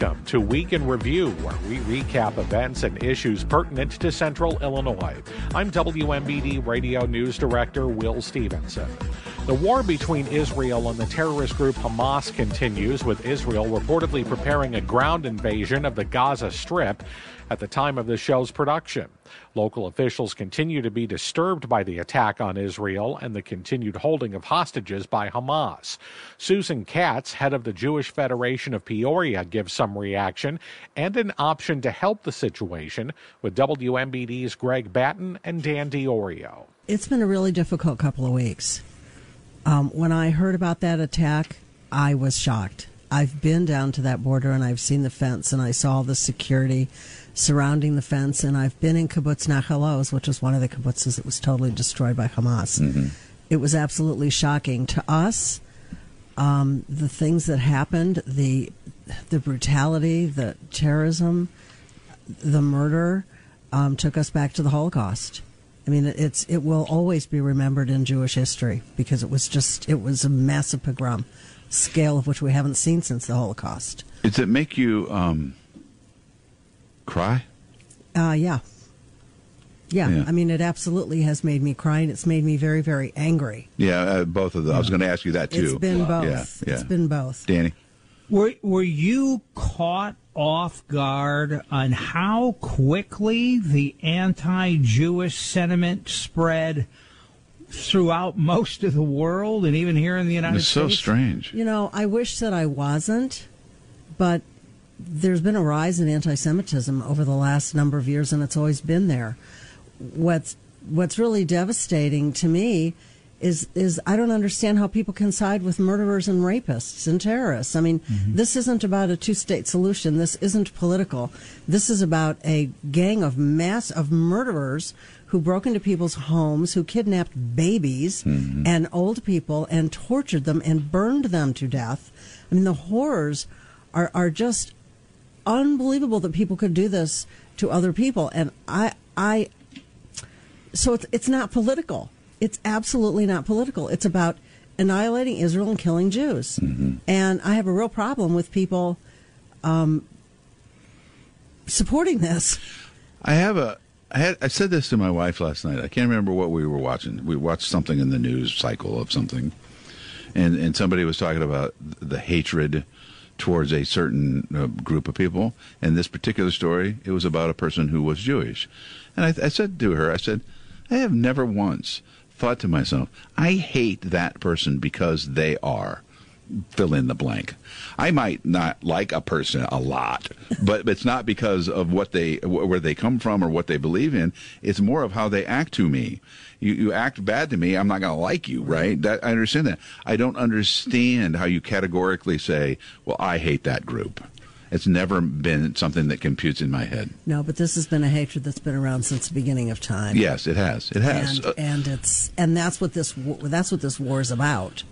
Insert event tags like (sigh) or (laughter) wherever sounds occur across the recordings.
Welcome to Week in Review, where we recap events and issues pertinent to Central Illinois. I'm WMBD Radio News Director Will Stevenson. The war between Israel and the terrorist group Hamas continues, with Israel reportedly preparing a ground invasion of the Gaza Strip at the time of the show's production. Local officials continue to be disturbed by the attack on Israel and the continued holding of hostages by Hamas. Susan Katz, head of the Jewish Federation of Peoria, gives some reaction and an option to help the situation with WMBD's Greg Batten and Dan Diorio. It's been a really difficult couple of weeks. Um, when I heard about that attack, I was shocked. I've been down to that border and I've seen the fence and I saw the security surrounding the fence. And I've been in kibbutz Nahal Oz, which was one of the kibbutzes that was totally destroyed by Hamas. Mm-hmm. It was absolutely shocking to us. Um, the things that happened, the the brutality, the terrorism, the murder, um, took us back to the Holocaust. I mean, it's it will always be remembered in Jewish history because it was just it was a massive pogrom, scale of which we haven't seen since the Holocaust. Does it make you um, cry? Uh, yeah. yeah. yeah. I mean, it absolutely has made me cry, and it's made me very, very angry. Yeah, uh, both of them. I was going to ask you that too. It's been both. Yeah, yeah. It's been both. Danny, were were you caught off guard on how quickly the anti-Jewish sentiment spread? throughout most of the world and even here in the United it's States. It's so strange. You know, I wish that I wasn't, but there's been a rise in anti-Semitism over the last number of years, and it's always been there. What's what's really devastating to me is is I don't understand how people can side with murderers and rapists and terrorists. I mean, mm-hmm. this isn't about a two-state solution. This isn't political. This is about a gang of mass of murderers who broke into people's homes, who kidnapped babies mm-hmm. and old people and tortured them and burned them to death. I mean, the horrors are are just unbelievable that people could do this to other people. And I, I, so it's, it's not political. It's absolutely not political. It's about annihilating Israel and killing Jews. Mm-hmm. And I have a real problem with people um, supporting this. I have a. I had I said this to my wife last night. I can't remember what we were watching. We watched something in the news cycle of something, and and somebody was talking about the hatred towards a certain uh, group of people. In this particular story, it was about a person who was Jewish. And I, I said to her, I said, I have never once thought to myself, I hate that person because they are fill in the blank. I might not like a person a lot, (laughs) but it's not because of what they where they come from or what they believe in. It's more of how they act to me. You, you act bad to me, I'm not going to like you, right? That, I understand that. I don't understand how you categorically say, "Well, I hate that group." It's never been something that computes in my head. No, but this has been a hatred that's been around since the beginning of time. Yes, it has. It has. And, uh, and it's and that's what this that's what this war is about.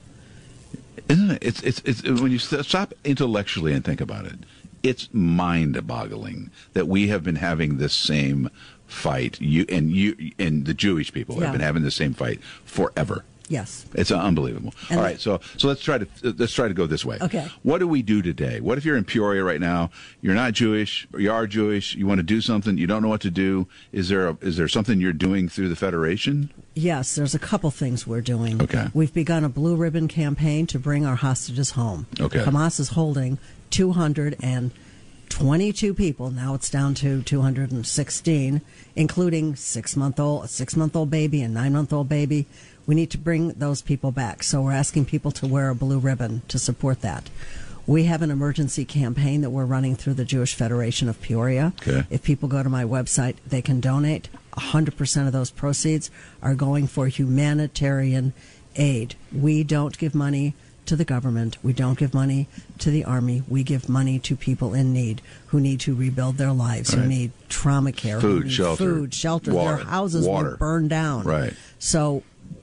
Isn't it? It's, it's, it's when you stop intellectually and think about it, it's mind-boggling that we have been having this same fight. You and you and the Jewish people yeah. have been having the same fight forever. Yes, it's unbelievable. And All right, so so let's try to let's try to go this way. Okay. What do we do today? What if you're in Peoria right now? You're not Jewish, you are Jewish. You want to do something, you don't know what to do. Is there a, is there something you're doing through the federation? Yes, there's a couple things we're doing. Okay. We've begun a blue ribbon campaign to bring our hostages home. Okay. Hamas is holding 222 people. Now it's down to 216, including six month old, a six month old baby, and nine month old baby. We need to bring those people back. So we're asking people to wear a blue ribbon to support that. We have an emergency campaign that we're running through the Jewish Federation of Peoria. Okay. If people go to my website, they can donate. 100% of those proceeds are going for humanitarian aid. We don't give money to the government. We don't give money to the army. We give money to people in need who need to rebuild their lives, right. who need trauma care, food, shelter, food, shelter. Water, their houses water. were burned down. Right. So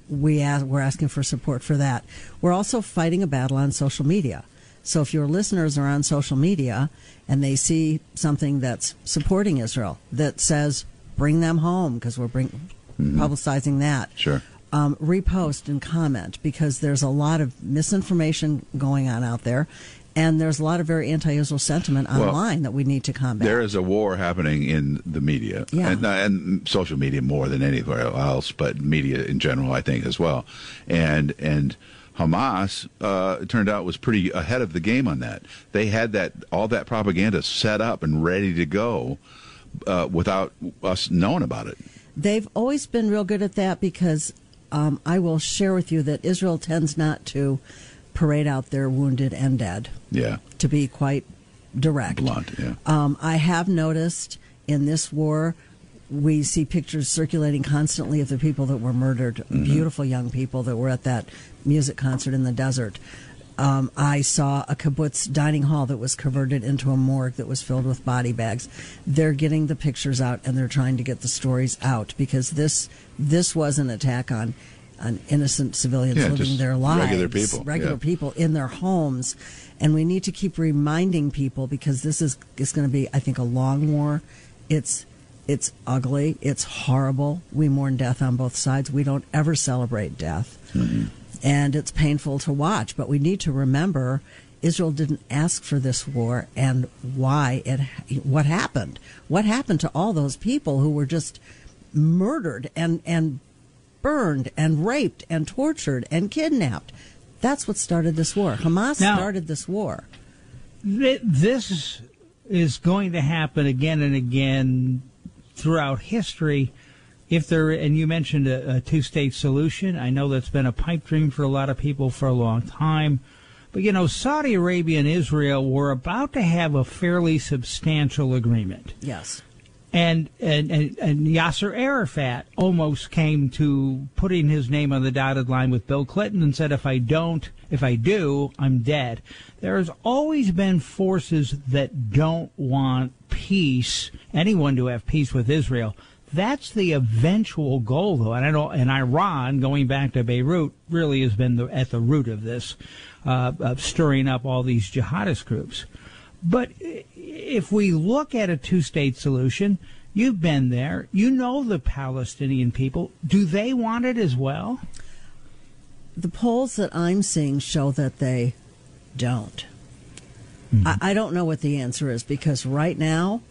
we ask, we're asking for support for that. We're also fighting a battle on social media. So if your listeners are on social media and they see something that's supporting Israel that says bring them home because we're bring, mm-hmm. publicizing that. Sure. um, repost and comment because there's a lot of misinformation going on out there. And there's a lot of very anti-Israel sentiment Well, online that we need to combat. There is a war happening in the media, Yeah. and, and social media more than anywhere else, but media in general, I think, as well. And and Hamas, uh, it turned out, was pretty ahead of the game on that. They had that all that propaganda set up and ready to go uh, without us knowing about it. They've always been real good at that because um, I will share with you that Israel tends not to parade out their wounded and dead, Yeah, to be quite direct. blunt. Yeah. Um, I have noticed in this war, we see pictures circulating constantly of the people that were murdered, beautiful young people that were at that music concert in the desert. Um, I saw a kibbutz dining hall that was converted into a morgue that was filled with body bags. They're getting the pictures out and they're trying to get the stories out because this this was an attack on on innocent civilians Yeah, living their lives, regular people, regular yeah. people in their homes, and we need to keep reminding people because this is is going to be, I think, a long war. It's it's ugly. It's horrible. We mourn death on both sides. We don't ever celebrate death, and it's painful to watch. But we need to remember. Israel didn't ask for this war and why it what happened what happened to all those people who were just murdered and and burned and raped and tortured and kidnapped. That's what started this war. Hamas Now- started this war. Th- This is going to happen again and again throughout history. If there, and you mentioned a, a two-state solution, I know that's been a pipe dream for a lot of people for a long time. But you know, Saudi Arabia and Israel were about to have a fairly substantial agreement. Yes. And, and, and, and Yasser Arafat almost came to putting his name on the dotted line with Bill Clinton and said, if I don't, if I do, I'm dead. There's always been forces that don't want peace, anyone to have peace with Israel. That's the eventual goal, though. And I know, and Iran, going back to Beirut, really has been the, at the root of this, uh, of stirring up all these jihadist groups. But if we look at a two state solution, you've been there, you know the Palestinian people. Do they want it as well? The polls that I'm seeing show that they don't. I, I don't know what the answer is because right now,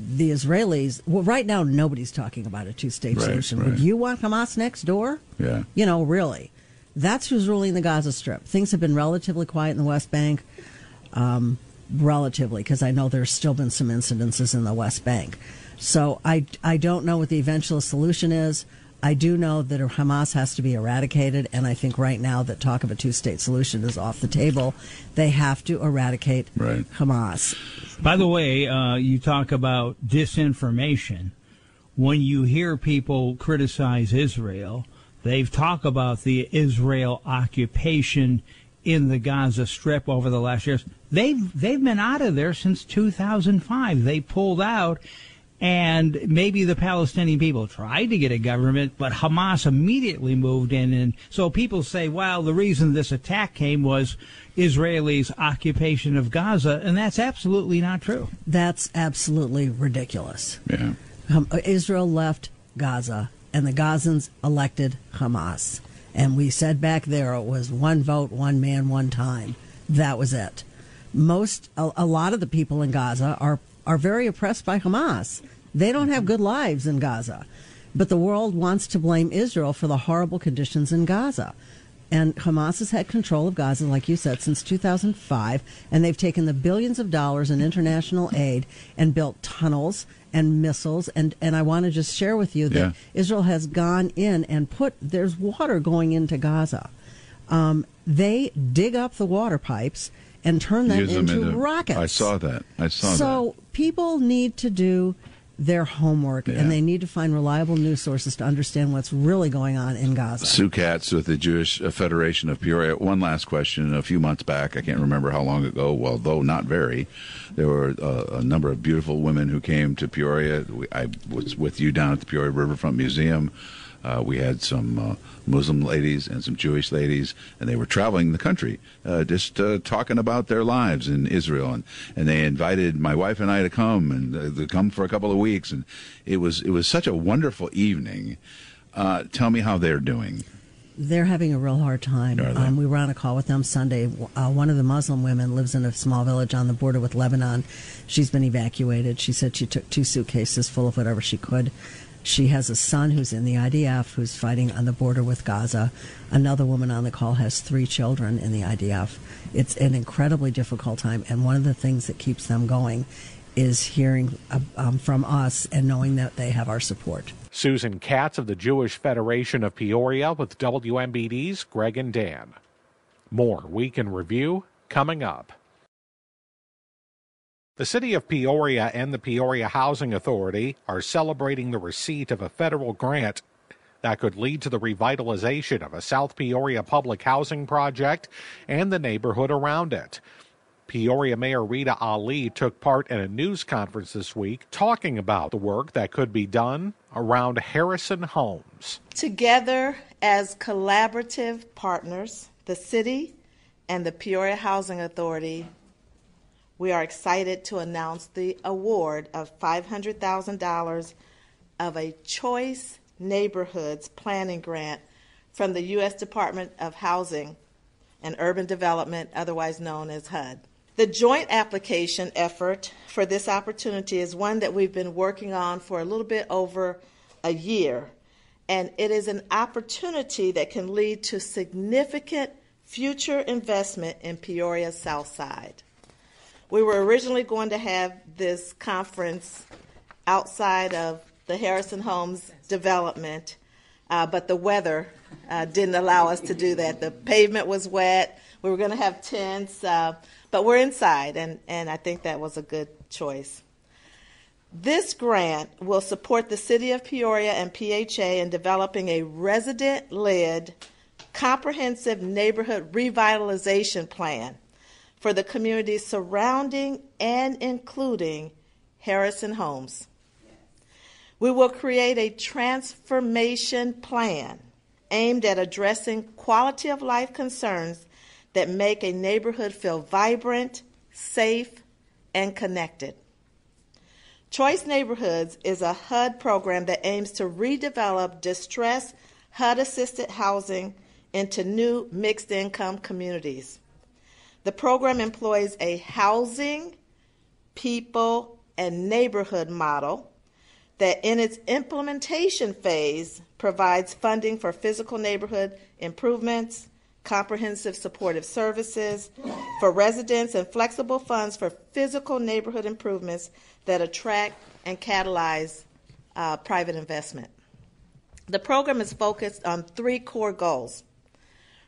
the Israelis, well, right now, nobody's talking about a two state Right, solution. right. Would you want Hamas next door? Yeah. You know, really. That's who's ruling the Gaza Strip. Things have been relatively quiet in the West Bank, um, relatively, because I know there's still been some incidences in the West Bank. So I, I don't know what the eventual solution is. I do know that Hamas has to be eradicated, and I think right now that talk of a two state solution is off the table. They have to eradicate Right. Hamas. By the way, uh, you talk about disinformation. When you hear people criticize Israel, they've talked about the Israel occupation in the Gaza Strip over the last years. They've they've been out of there since 2005. They pulled out, and maybe the Palestinian people tried to get a government, but Hamas immediately moved in. And so people say, well, the reason this attack came was Israelis' occupation of Gaza, and that's absolutely not true. That's absolutely ridiculous. Yeah. Um, Israel left Gaza, and the Gazans elected Hamas. And we said back there it was one vote, one man, one time. That was it. Most, a, a lot of the people in Gaza are are very oppressed by Hamas. They don't have good lives in Gaza, but the world wants to blame Israel for the horrible conditions in Gaza. And Hamas has had control of Gaza, like you said, since 2005, and they've taken the billions of dollars in international aid and built tunnels and missiles. And, and I want to just share with you that Yeah. Israel has gone in and put, there's water going into Gaza. Um, they dig up the water pipes and turn them, Use them into, into- rockets. I saw that. I saw that so people need to do their homework Yeah. and they need to find reliable news sources to understand what's really going on in Gaza. Sue Katz with the Jewish Federation of Peoria. One last question. A few months back, I can't remember how long ago, well, though not very, there were uh, a number of beautiful women who came to Peoria. We, I was with you down at the Peoria Riverfront Museum. Uh, we had some uh, Muslim ladies and some Jewish ladies, and they were traveling the country, uh, just uh, talking about their lives in Israel. And, and they invited my wife and I to come and uh, to come for a couple of weeks. And it was it was such a wonderful evening. Uh, tell me how they're doing. They're having a real hard time. Um, we were on a call with them Sunday. Uh, one of the Muslim women lives in a small village on the border with Lebanon. She's been evacuated. She said she took two suitcases full of whatever she could. She has a son who's in the IDF who's fighting on the border with Gaza. Another woman on the call has three children in the IDF. It's an incredibly difficult time, and one of the things that keeps them going is hearing uh, um, from us and knowing that they have our support. Susan Katz of the Jewish Federation of Peoria with WMBD's Greg and Dan. More Week in Review coming up. The City of Peoria and the Peoria Housing Authority are celebrating the receipt of a federal grant that could lead to the revitalization of a South Peoria public housing project and the neighborhood around it. Peoria Mayor Rita Ali took part in a news conference this week talking about the work that could be done around Harrison Homes. Together as collaborative partners, the city and the Peoria Housing Authority we are excited to announce the award of $500,000 of a Choice Neighborhoods Planning Grant from the U.S. Department of Housing and Urban Development, otherwise known as HUD. The joint application effort for this opportunity is one that we've been working on for a little bit over a year, and it is an opportunity that can lead to significant future investment in Peoria's South Side. We were originally going to have this conference outside of the Harrison Homes development, uh, but the weather uh, didn't allow us to do that. The pavement was wet. We were going to have tents, uh, but we're inside, and, and I think that was a good choice. This grant will support the City of Peoria and PHA in developing a resident led, comprehensive neighborhood revitalization plan for the communities surrounding and including Harrison Homes. We will create a transformation plan aimed at addressing quality of life concerns that make a neighborhood feel vibrant, safe, and connected. Choice Neighborhoods is a HUD program that aims to redevelop distressed HUD assisted housing into new mixed income communities. The program employs a housing, people, and neighborhood model that, in its implementation phase, provides funding for physical neighborhood improvements, comprehensive supportive services for residents, and flexible funds for physical neighborhood improvements that attract and catalyze uh, private investment. The program is focused on three core goals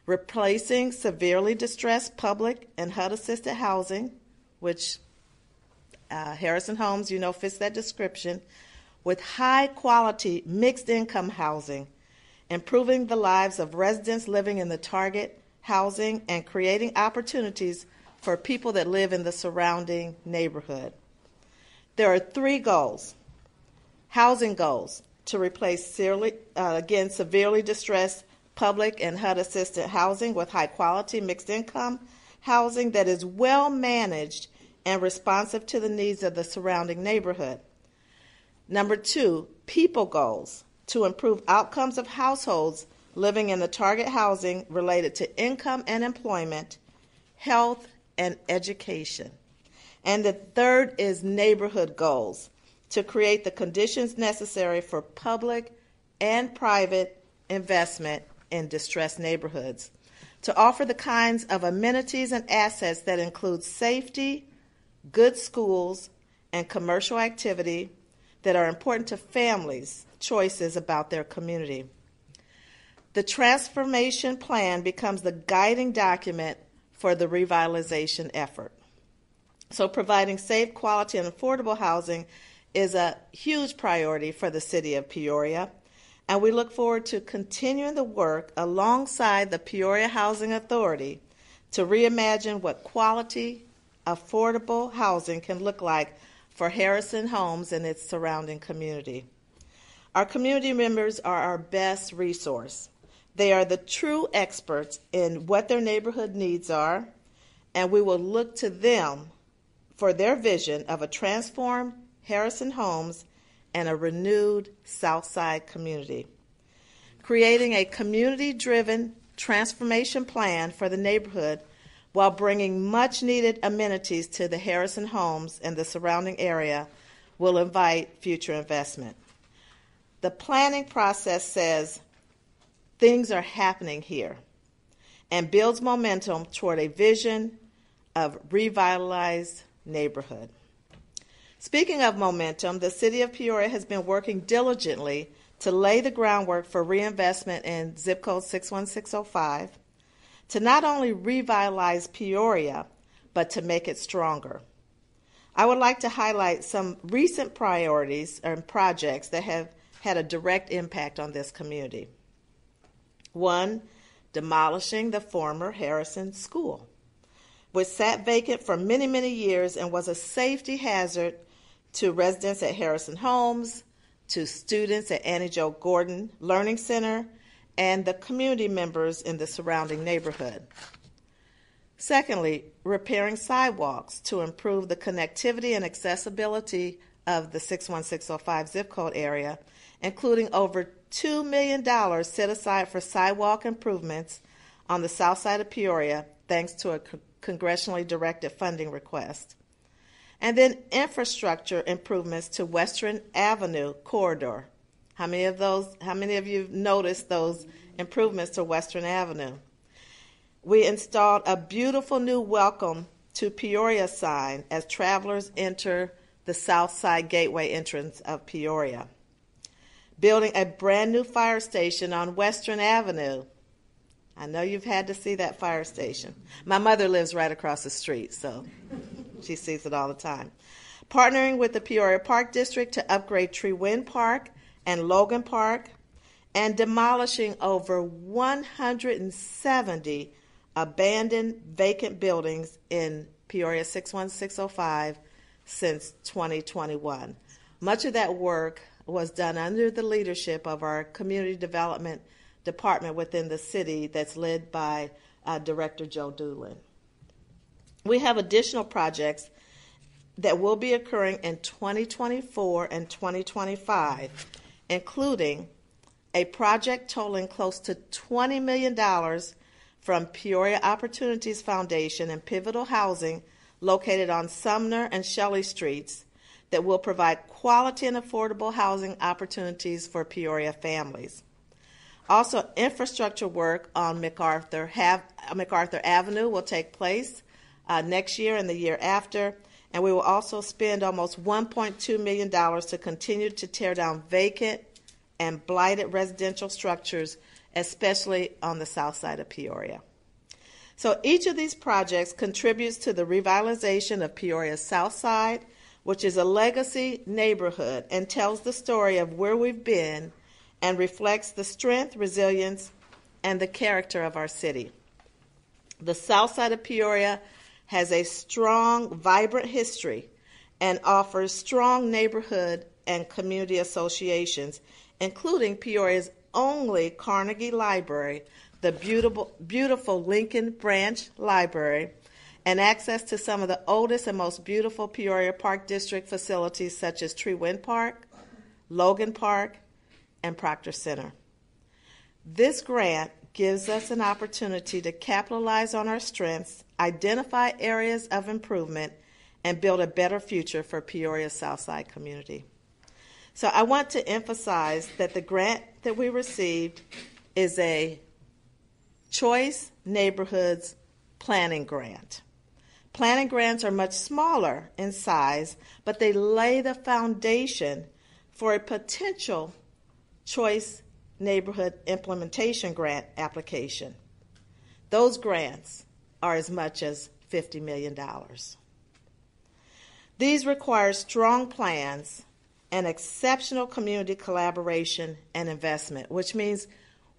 replacing severely distressed public and HUD assisted housing, which uh, Harrison Homes, you know, fits that description, with high quality mixed income housing, improving the lives of residents living in the target housing, and creating opportunities for people that live in the surrounding neighborhood. There are three goals housing goals to replace, severely, uh, again, severely distressed public and HUD assisted housing with high quality mixed income housing that is well managed and responsive to the needs of the surrounding neighborhood. Number two, people goals to improve outcomes of households living in the target housing related to income and employment, health, and education. And the third is neighborhood goals to create the conditions necessary for public and private investment in distressed neighborhoods, to offer the kinds of amenities and assets that include safety, good schools, and commercial activity that are important to families' choices about their community. The transformation plan becomes the guiding document for the revitalization effort. So, providing safe, quality, and affordable housing is a huge priority for the city of Peoria and we look forward to continuing the work alongside the Peoria Housing Authority to reimagine what quality, affordable housing can look like for Harrison Homes and its surrounding community. Our community members are our best resource. They are the true experts in what their neighborhood needs are, and we will look to them for their vision of a transformed Harrison Homes and a renewed Southside community. creating a community driven transformation plan for the neighborhood while bringing much needed amenities to the Harrison homes and the surrounding area will invite future investment. The planning process says things are happening here and builds momentum toward a vision of revitalized neighborhood. Speaking of momentum, the city of Peoria has been working diligently to lay the groundwork for reinvestment in zip code 61605 to not only revitalize Peoria, but to make it stronger. I would like to highlight some recent priorities and projects that have had a direct impact on this community. One, demolishing the former Harrison School, which sat vacant for many, many years and was a safety hazard to residents at Harrison Homes, to students at Annie Jo Gordon Learning Center, and the community members in the surrounding neighborhood. Secondly, repairing sidewalks to improve the connectivity and accessibility of the 61605 zip code area, including over $2 million set aside for sidewalk improvements on the south side of Peoria, thanks to a congressionally directed funding request. And then infrastructure improvements to Western Avenue corridor. How many of those how many of you noticed those improvements to Western Avenue? We installed a beautiful new welcome to Peoria sign as travelers enter the South Side Gateway entrance of Peoria building a brand new fire station on Western Avenue. I know you've had to see that fire station. My mother lives right across the street, so she sees it all the time. Partnering with the Peoria Park District to upgrade Trewyn Park and Logan Park, and demolishing over 170 abandoned vacant buildings in Peoria 61605 since 2021. Much of that work was done under the leadership of our community development department within the city that's led by uh, Director Joe Dulin. We have additional projects that will be occurring in 2024 and 2025, including a project totaling close to $20 million from Peoria Opportunities Foundation and Pivotal Housing located on Sumner and Shelley Streets that will provide quality and affordable housing opportunities for Peoria families. Also, infrastructure work on MacArthur, MacArthur Avenue will take place uh, next year and the year after, and we will also spend almost $1.2 million to continue to tear down vacant and blighted residential structures, especially on the south side of Peoria. So each of these projects contributes to the revitalization of Peoria's south side which is a legacy neighborhood and tells the story of where we've been and reflects the strength, resilience, and the character of our city. The south side of Peoria has a strong, vibrant history and offers strong neighborhood and community associations, including Peoria's only Carnegie Library, the beautiful, beautiful Lincoln Branch Library, and access to some of the oldest and most beautiful Peoria Park District facilities such as Trewyn Park, Logan Park, and Proctor Center. This grant gives us an opportunity to capitalize on our strengths, identify areas of improvement, and build a better future for Peoria Southside community. So I want to emphasize that the grant that we received is a Choice Neighborhoods Planning Grant. Planning grants are much smaller in size, but they lay the foundation for a potential choice neighborhood implementation grant application. Those grants are as much as $50 million. These require strong plans and exceptional community collaboration and investment, which means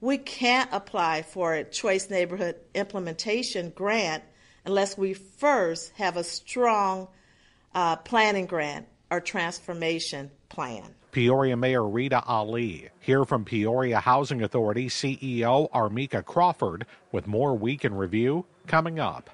we can't apply for a choice neighborhood implementation grant unless we first have a strong uh, planning grant or transformation plan. Peoria Mayor Rita Ali. Hear from Peoria Housing Authority CEO Armika Crawford with more Week in Review coming up.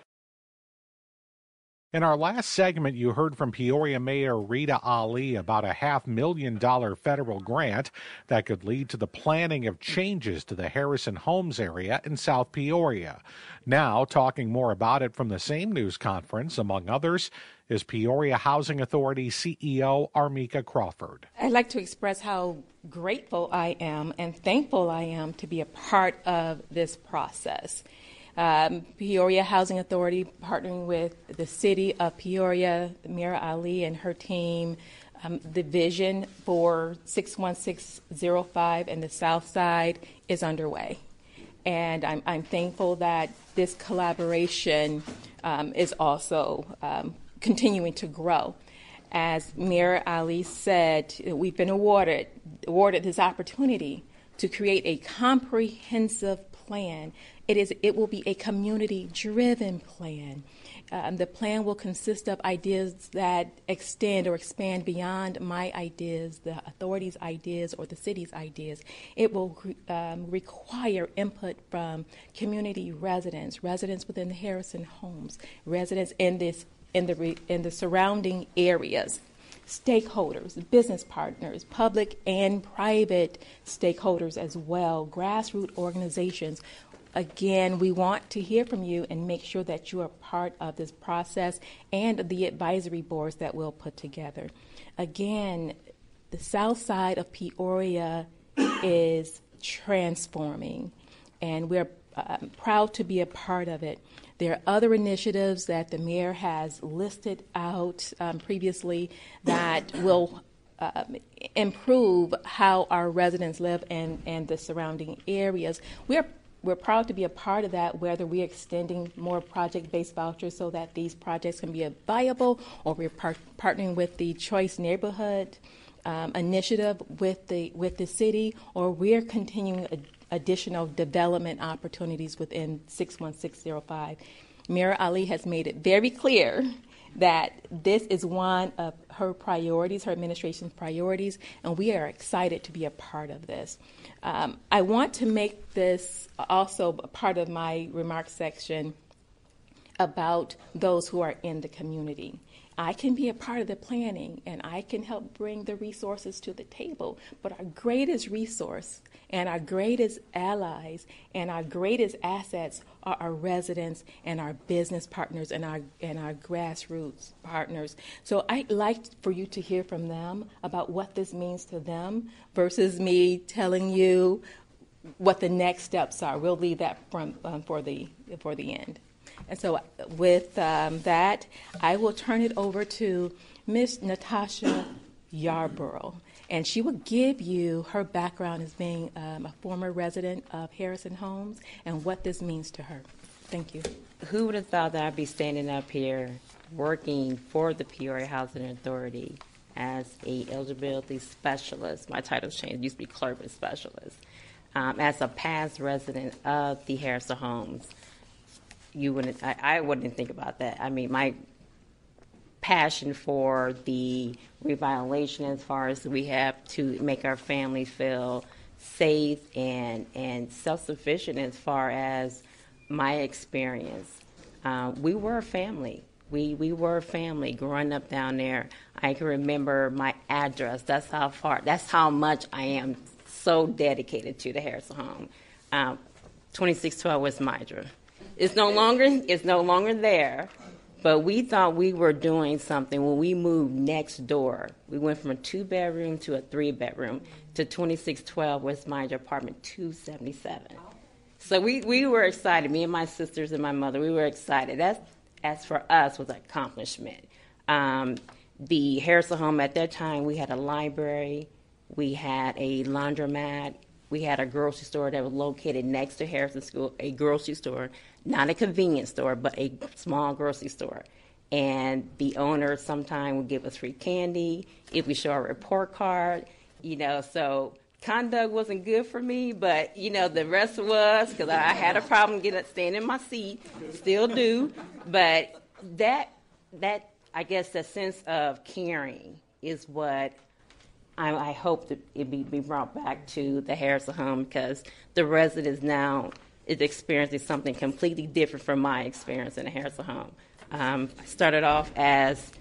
In our last segment, you heard from Peoria Mayor Rita Ali about a half million dollar federal grant that could lead to the planning of changes to the Harrison Homes area in South Peoria. Now, talking more about it from the same news conference, among others, is Peoria Housing Authority CEO Armika Crawford. I'd like to express how grateful I am and thankful I am to be a part of this process um, Peoria Housing Authority partnering with the city of Peoria, Mayor Ali and her team. Um, the vision for 61605 and the South Side is underway. And I'm, I'm thankful that this collaboration um, is also um, continuing to grow. As Mayor Ali said, we've been awarded, awarded this opportunity to create a comprehensive plan it is. It will be a community-driven plan. Um, the plan will consist of ideas that extend or expand beyond my ideas, the authority's ideas, or the city's ideas. It will um, require input from community residents, residents within the Harrison homes, residents in this in the in the surrounding areas stakeholders, business partners, public and private stakeholders as well, grassroots organizations Again, we want to hear from you and make sure that you are part of this process and the advisory boards that we'll put together. Again, the south side of Peoria is transforming, and we're uh, proud to be a part of it. There are other initiatives that the mayor has listed out um, previously that will uh, improve how our residents live and, and the surrounding areas. We're we're proud to be a part of that, whether we're extending more project based vouchers so that these projects can be viable, or we're par- partnering with the Choice Neighborhood um, Initiative with the, with the city, or we're continuing additional development opportunities within 61605. Mayor Ali has made it very clear that this is one of her priorities, her administration's priorities, and we are excited to be a part of this. Um, I want to make this also part of my remarks section about those who are in the community. I can be a part of the planning and I can help bring the resources to the table, but our greatest resource and our greatest allies and our greatest assets are our residents and our business partners and our and our grassroots partners. So I'd like for you to hear from them about what this means to them versus me telling you what the next steps are. We'll leave that from, um, for the for the end. And so, with um, that, I will turn it over to Miss Natasha Yarborough, and she will give you her background as being um, a former resident of Harrison Homes and what this means to her. Thank you. Who would have thought that I'd be standing up here working for the Peoria Housing Authority as a eligibility specialist? My title's changed. Used to be clerk and specialist. Um, as a past resident of the Harrison Homes you wouldn't I, I wouldn't think about that. I mean, my passion for the revitalization as far as we have to make our families feel safe and and self-sufficient as far as my experience. Uh, we were a family. We we were a family growing up down there. I can remember my address. That's how far. That's how much I am so dedicated to the Harrison home. Um, 2612 West Mydra. It's no longer it's no longer there. But we thought we were doing something when we moved next door. We went from a two bedroom to a three bedroom to 2612 West Mydra apartment 277. So we, we were excited. Me and my sisters and my mother, we were excited. That's as for us was an accomplishment. Um, the Harrison home at that time, we had a library, we had a laundromat, we had a grocery store that was located next to Harrison School, a grocery store not a convenience store, but a small grocery store. And the owner sometimes would give us free candy if we show our report card, you know. So conduct wasn't good for me, but you know the rest was because I had a problem getting staying in my seat, still do. But that that I guess the sense of caring is what I, I hope that it be, be brought back to the Harrison home because the residents now is experiencing something completely different from my experience in a Harrison home. Um, I started off as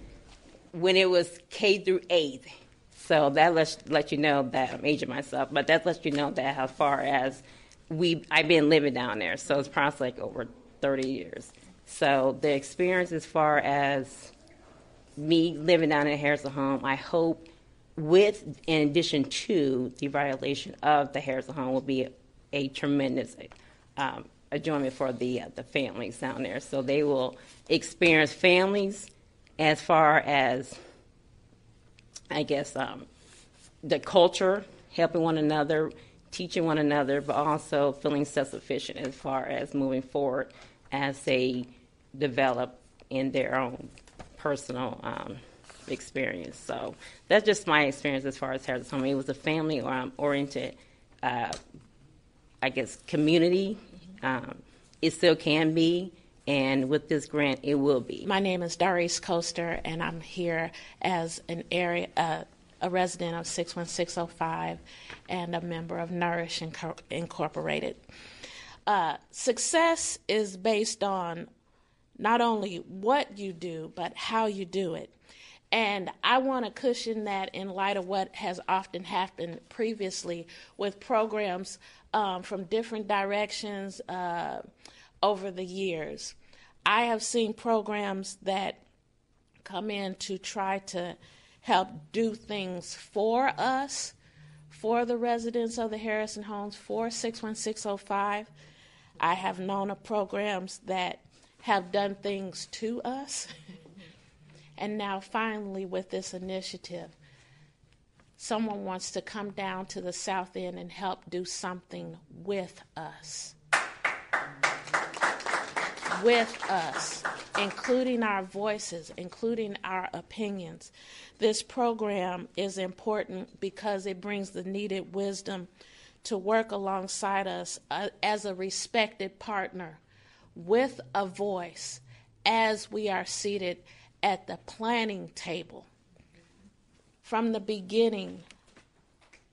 when it was K through eighth. So that lets let you know that I'm aging myself, but that lets you know that how far as we I've been living down there. So it's probably like over 30 years. So the experience as far as me living down in a Harrison home, I hope with in addition to the violation of the Harrison home will be a, a tremendous um, enjoyment for the uh, the families down there. So they will experience families as far as I guess um, the culture, helping one another, teaching one another, but also feeling self-sufficient as far as moving forward as they develop in their own personal um, experience. So that's just my experience as far as Harrison Home. It was a family oriented, uh, I guess, community. Um, it still can be. And with this grant, it will be. My name is Doris Coaster, and I'm here as an area, uh, a resident of 61605 and a member of Nourish Incorporated. Uh, success is based on not only what you do, but how you do it. And I want to cushion that in light of what has often happened previously with programs um, from different directions uh, over the years. I have seen programs that come in to try to help do things for us, for the residents of the Harrison Homes, for 61605. I have known of programs that have done things to us. (laughs) and now, finally, with this initiative, someone wants to come down to the South End and help do something with us with us, including our voices, including our opinions. This program is important because it brings the needed wisdom to work alongside us uh, as a respected partner with a voice as we are seated at the planning table. From the beginning,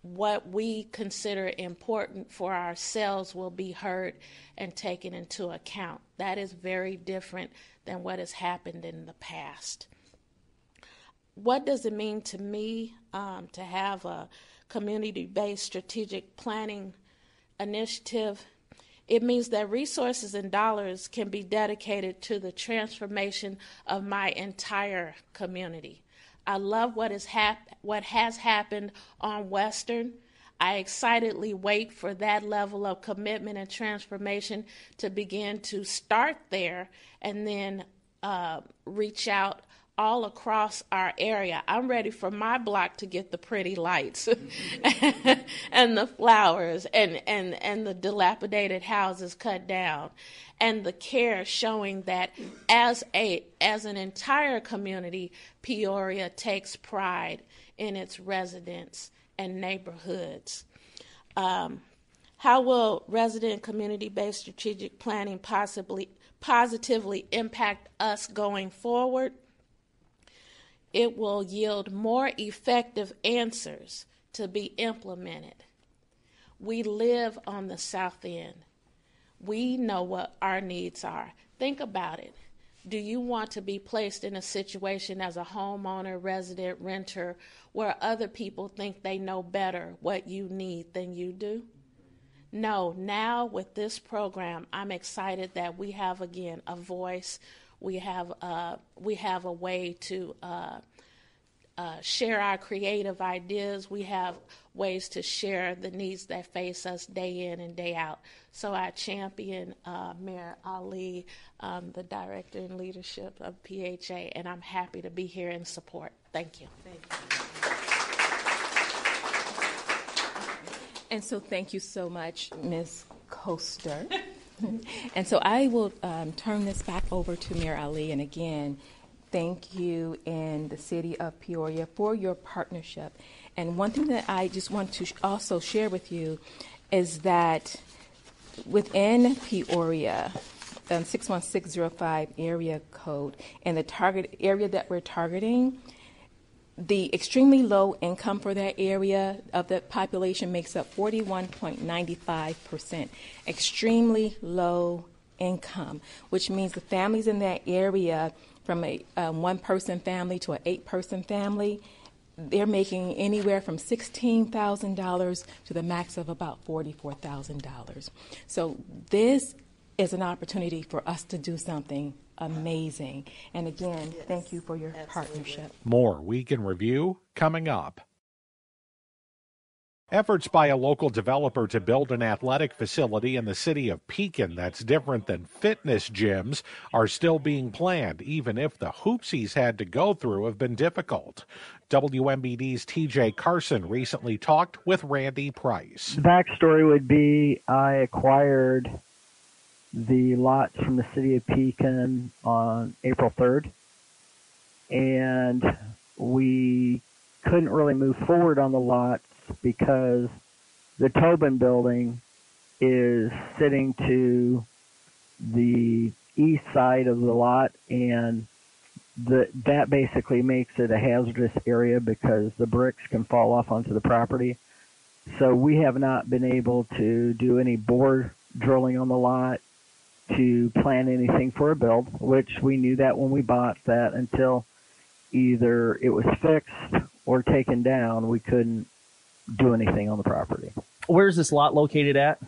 what we consider important for ourselves will be heard and taken into account. That is very different than what has happened in the past. What does it mean to me um, to have a community based strategic planning initiative? It means that resources and dollars can be dedicated to the transformation of my entire community. I love what is hap- what has happened on Western. I excitedly wait for that level of commitment and transformation to begin to start there and then uh, reach out all across our area. I'm ready for my block to get the pretty lights (laughs) and the flowers and, and, and the dilapidated houses cut down and the care showing that as a as an entire community, Peoria takes pride in its residents and neighborhoods. Um, how will resident community based strategic planning possibly positively impact us going forward? It will yield more effective answers to be implemented. We live on the South End. We know what our needs are. Think about it. Do you want to be placed in a situation as a homeowner, resident, renter, where other people think they know better what you need than you do? No, now with this program, I'm excited that we have again a voice we have uh, we have a way to uh, uh, share our creative ideas. We have ways to share the needs that face us day in and day out. So I champion uh, Mayor Ali, um, the director and leadership of PHA, and I'm happy to be here in support. Thank you. Thank you. And so, thank you so much, Ms. Coaster. (laughs) (laughs) and so I will um, turn this back over to Mayor Ali. And again, thank you and the city of Peoria for your partnership. And one thing that I just want to also share with you is that within Peoria, um, 61605 area code and the target area that we're targeting, the extremely low income for that area of the population makes up 41.95%. Extremely low income, which means the families in that area, from a one person family to an eight person family, they're making anywhere from $16,000 to the max of about $44,000. So this is an opportunity for us to do something amazing. And again, yes. thank you for your Absolutely. partnership. More Week in Review coming up. Efforts by a local developer to build an athletic facility in the city of Pekin that's different than fitness gyms are still being planned, even if the hoops he's had to go through have been difficult. WMBD's TJ Carson recently talked with Randy Price. The backstory would be I acquired the lots from the city of Pekin on April 3rd, and we couldn't really move forward on the lots because the Tobin building is sitting to the east side of the lot and the, that basically makes it a hazardous area because the bricks can fall off onto the property. So we have not been able to do any bore drilling on the lot to plan anything for a build, which we knew that when we bought that until either it was fixed or taken down, we couldn't do anything on the property. Where's this lot located at?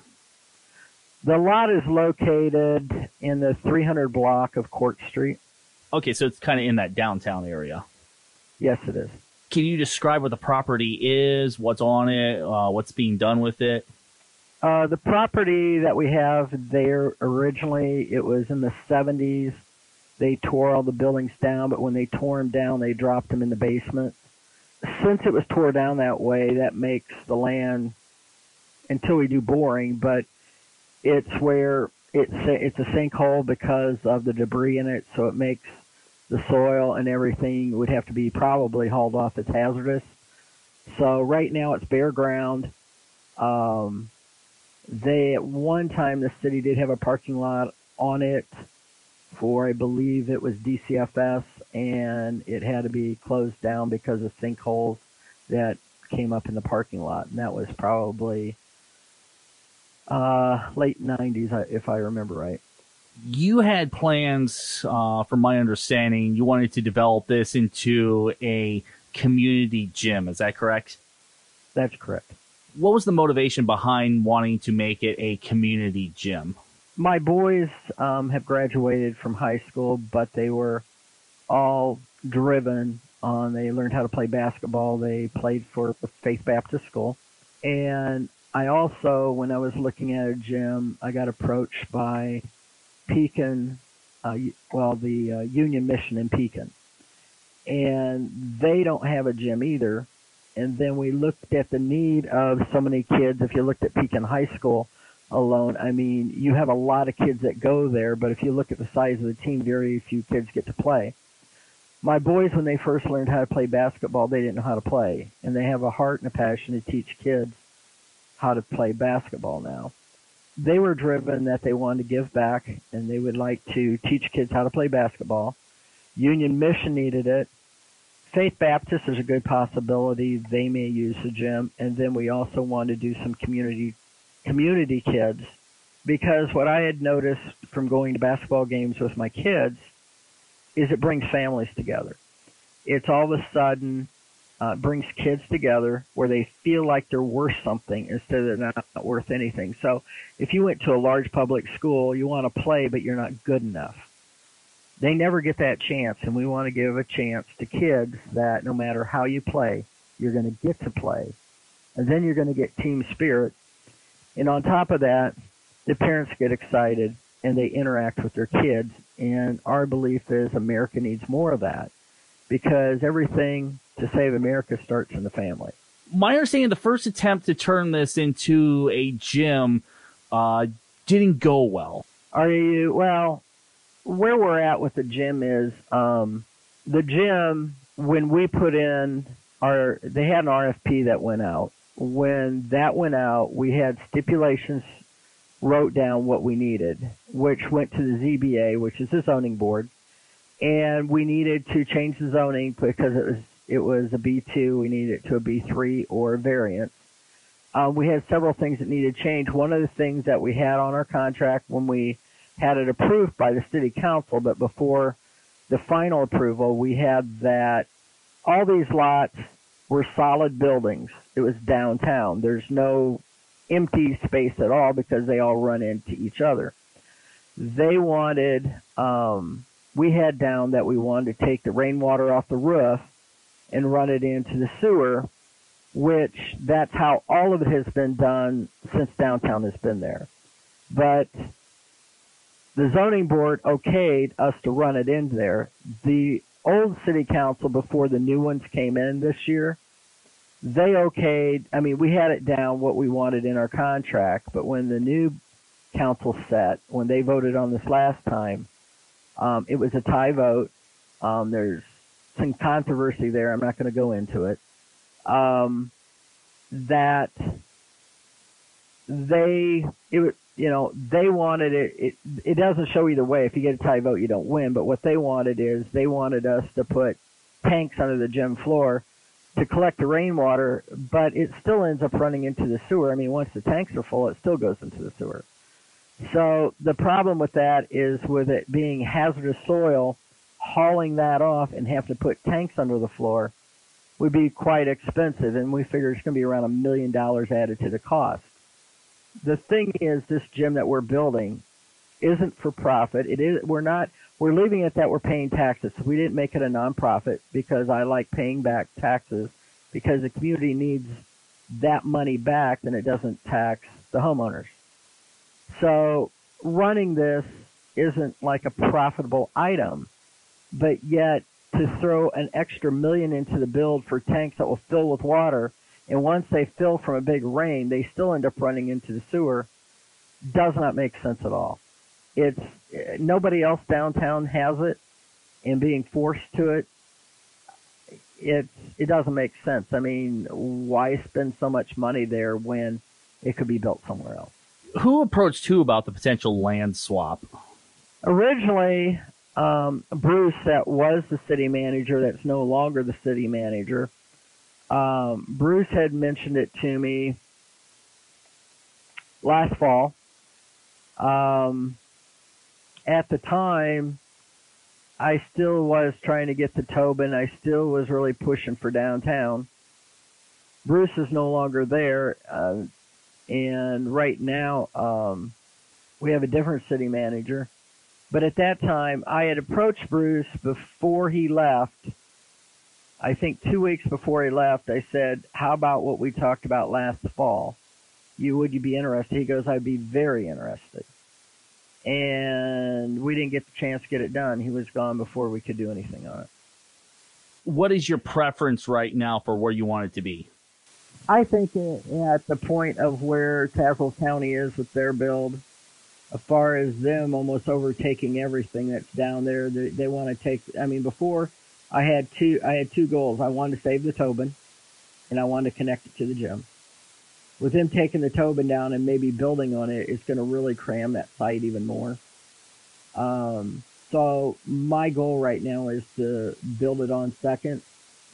The lot is located in the 300 block of Court Street. Okay, so it's kind of in that downtown area. Yes, it is. Can you describe what the property is, what's on it, uh, what's being done with it? Uh, the property that we have there originally, it was in the 70s. They tore all the buildings down, but when they tore them down, they dropped them in the basement. Since it was tore down that way, that makes the land until we do boring, but it's where it's a, it's a sinkhole because of the debris in it, so it makes the soil and everything would have to be probably hauled off as hazardous. So right now it's bare ground. Um, they at one time the city did have a parking lot on it for I believe it was DCFS and it had to be closed down because of sinkholes that came up in the parking lot and that was probably uh, late 90s if I remember right. You had plans, uh, from my understanding, you wanted to develop this into a community gym. Is that correct? That's correct what was the motivation behind wanting to make it a community gym? My boys um, have graduated from high school, but they were all driven on. They learned how to play basketball. They played for Faith Baptist School, and I also, when I was looking at a gym, I got approached by Pekin, uh, well, the uh, Union Mission in Pekin, and they don't have a gym either and then we looked at the need of so many kids. If you looked at Pekin High School alone, I mean, you have a lot of kids that go there, but if you look at the size of the team, very few kids get to play. My boys, when they first learned how to play basketball, they didn't know how to play, and they have a heart and a passion to teach kids how to play basketball now. They were driven that they wanted to give back, and they would like to teach kids how to play basketball. Union Mission needed it, Faith Baptist is a good possibility. They may use the gym, and then we also want to do some community community kids because what I had noticed from going to basketball games with my kids is it brings families together. It's all of a sudden uh, brings kids together where they feel like they're worth something instead of not, not worth anything. So if you went to a large public school, you want to play, but you're not good enough they never get that chance, and we want to give a chance to kids that no matter how you play, you're going to get to play, and then you're going to get team spirit. And on top of that, the parents get excited and they interact with their kids. And our belief is America needs more of that because everything to save America starts in the family. My understanding, the first attempt to turn this into a gym uh, didn't go well. Are you well? Where we're at with the gym is um, the gym when we put in our they had an RFP that went out. When that went out, we had stipulations wrote down what we needed, which went to the ZBA, which is the zoning board, and we needed to change the zoning because it was it was a B2. We needed it to a B3 or a variant. Um, we had several things that needed change. One of the things that we had on our contract when we had it approved by the city council, but before the final approval, we had that all these lots were solid buildings. It was downtown. There's no empty space at all because they all run into each other. They wanted, um, we had down that we wanted to take the rainwater off the roof and run it into the sewer, which that's how all of it has been done since downtown has been there. But the zoning board okayed us to run it in there. The old city council before the new ones came in this year, they okayed, I mean, we had it down what we wanted in our contract, but when the new council set, when they voted on this last time, um, it was a tie vote. Um, there's some controversy there. I'm not going to go into it. Um, that they, it you know, they wanted it, it, it doesn't show either way. If you get a tie vote, you don't win. But what they wanted is they wanted us to put tanks under the gym floor to collect the rainwater, but it still ends up running into the sewer. I mean, once the tanks are full, it still goes into the sewer. So the problem with that is with it being hazardous soil, hauling that off and have to put tanks under the floor would be quite expensive. And we figure it's going to be around a million dollars added to the cost the thing is, this gym that we're building isn't for profit. It is. We're not. We're leaving it that we're paying taxes. We didn't make it a nonprofit because I like paying back taxes because the community needs that money back, then it doesn't tax the homeowners. So running this isn't like a profitable item, but yet to throw an extra million into the build for tanks that will fill with water and once they fill from a big rain, they still end up running into the sewer. Does not make sense at all. It's nobody else downtown has it, and being forced to it, it it doesn't make sense. I mean, why spend so much money there when it could be built somewhere else? Who approached who about the potential land swap? Originally, um, Bruce, that was the city manager, that's no longer the city manager, um, Bruce had mentioned it to me last fall. Um, at the time, I still was trying to get to Tobin. I still was really pushing for downtown. Bruce is no longer there, uh, and right now um, we have a different city manager. But at that time, I had approached Bruce before he left I think two weeks before he left, I said, "How about what we talked about last fall? You would you be interested?" He goes, "I'd be very interested." And we didn't get the chance to get it done. He was gone before we could do anything on it. What is your preference right now for where you want it to be? I think at the point of where Tazewell County is with their build, as far as them almost overtaking everything that's down there, they, they want to take. I mean, before I had two I had two goals. I wanted to save the Tobin and I wanted to connect it to the gym. With them taking the Tobin down and maybe building on it, it's going to really cram that site even more. Um, so my goal right now is to build it on second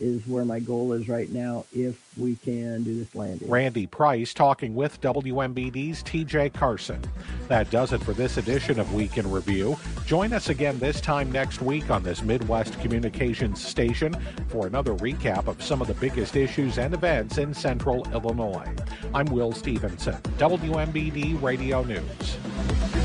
is where my goal is right now if we can do this landing. Randy Price talking with WMBD's TJ Carson. That does it for this edition of Week in Review. Join us again this time next week on this Midwest Communications station for another recap of some of the biggest issues and events in central Illinois. I'm Will Stevenson, WMBD Radio News.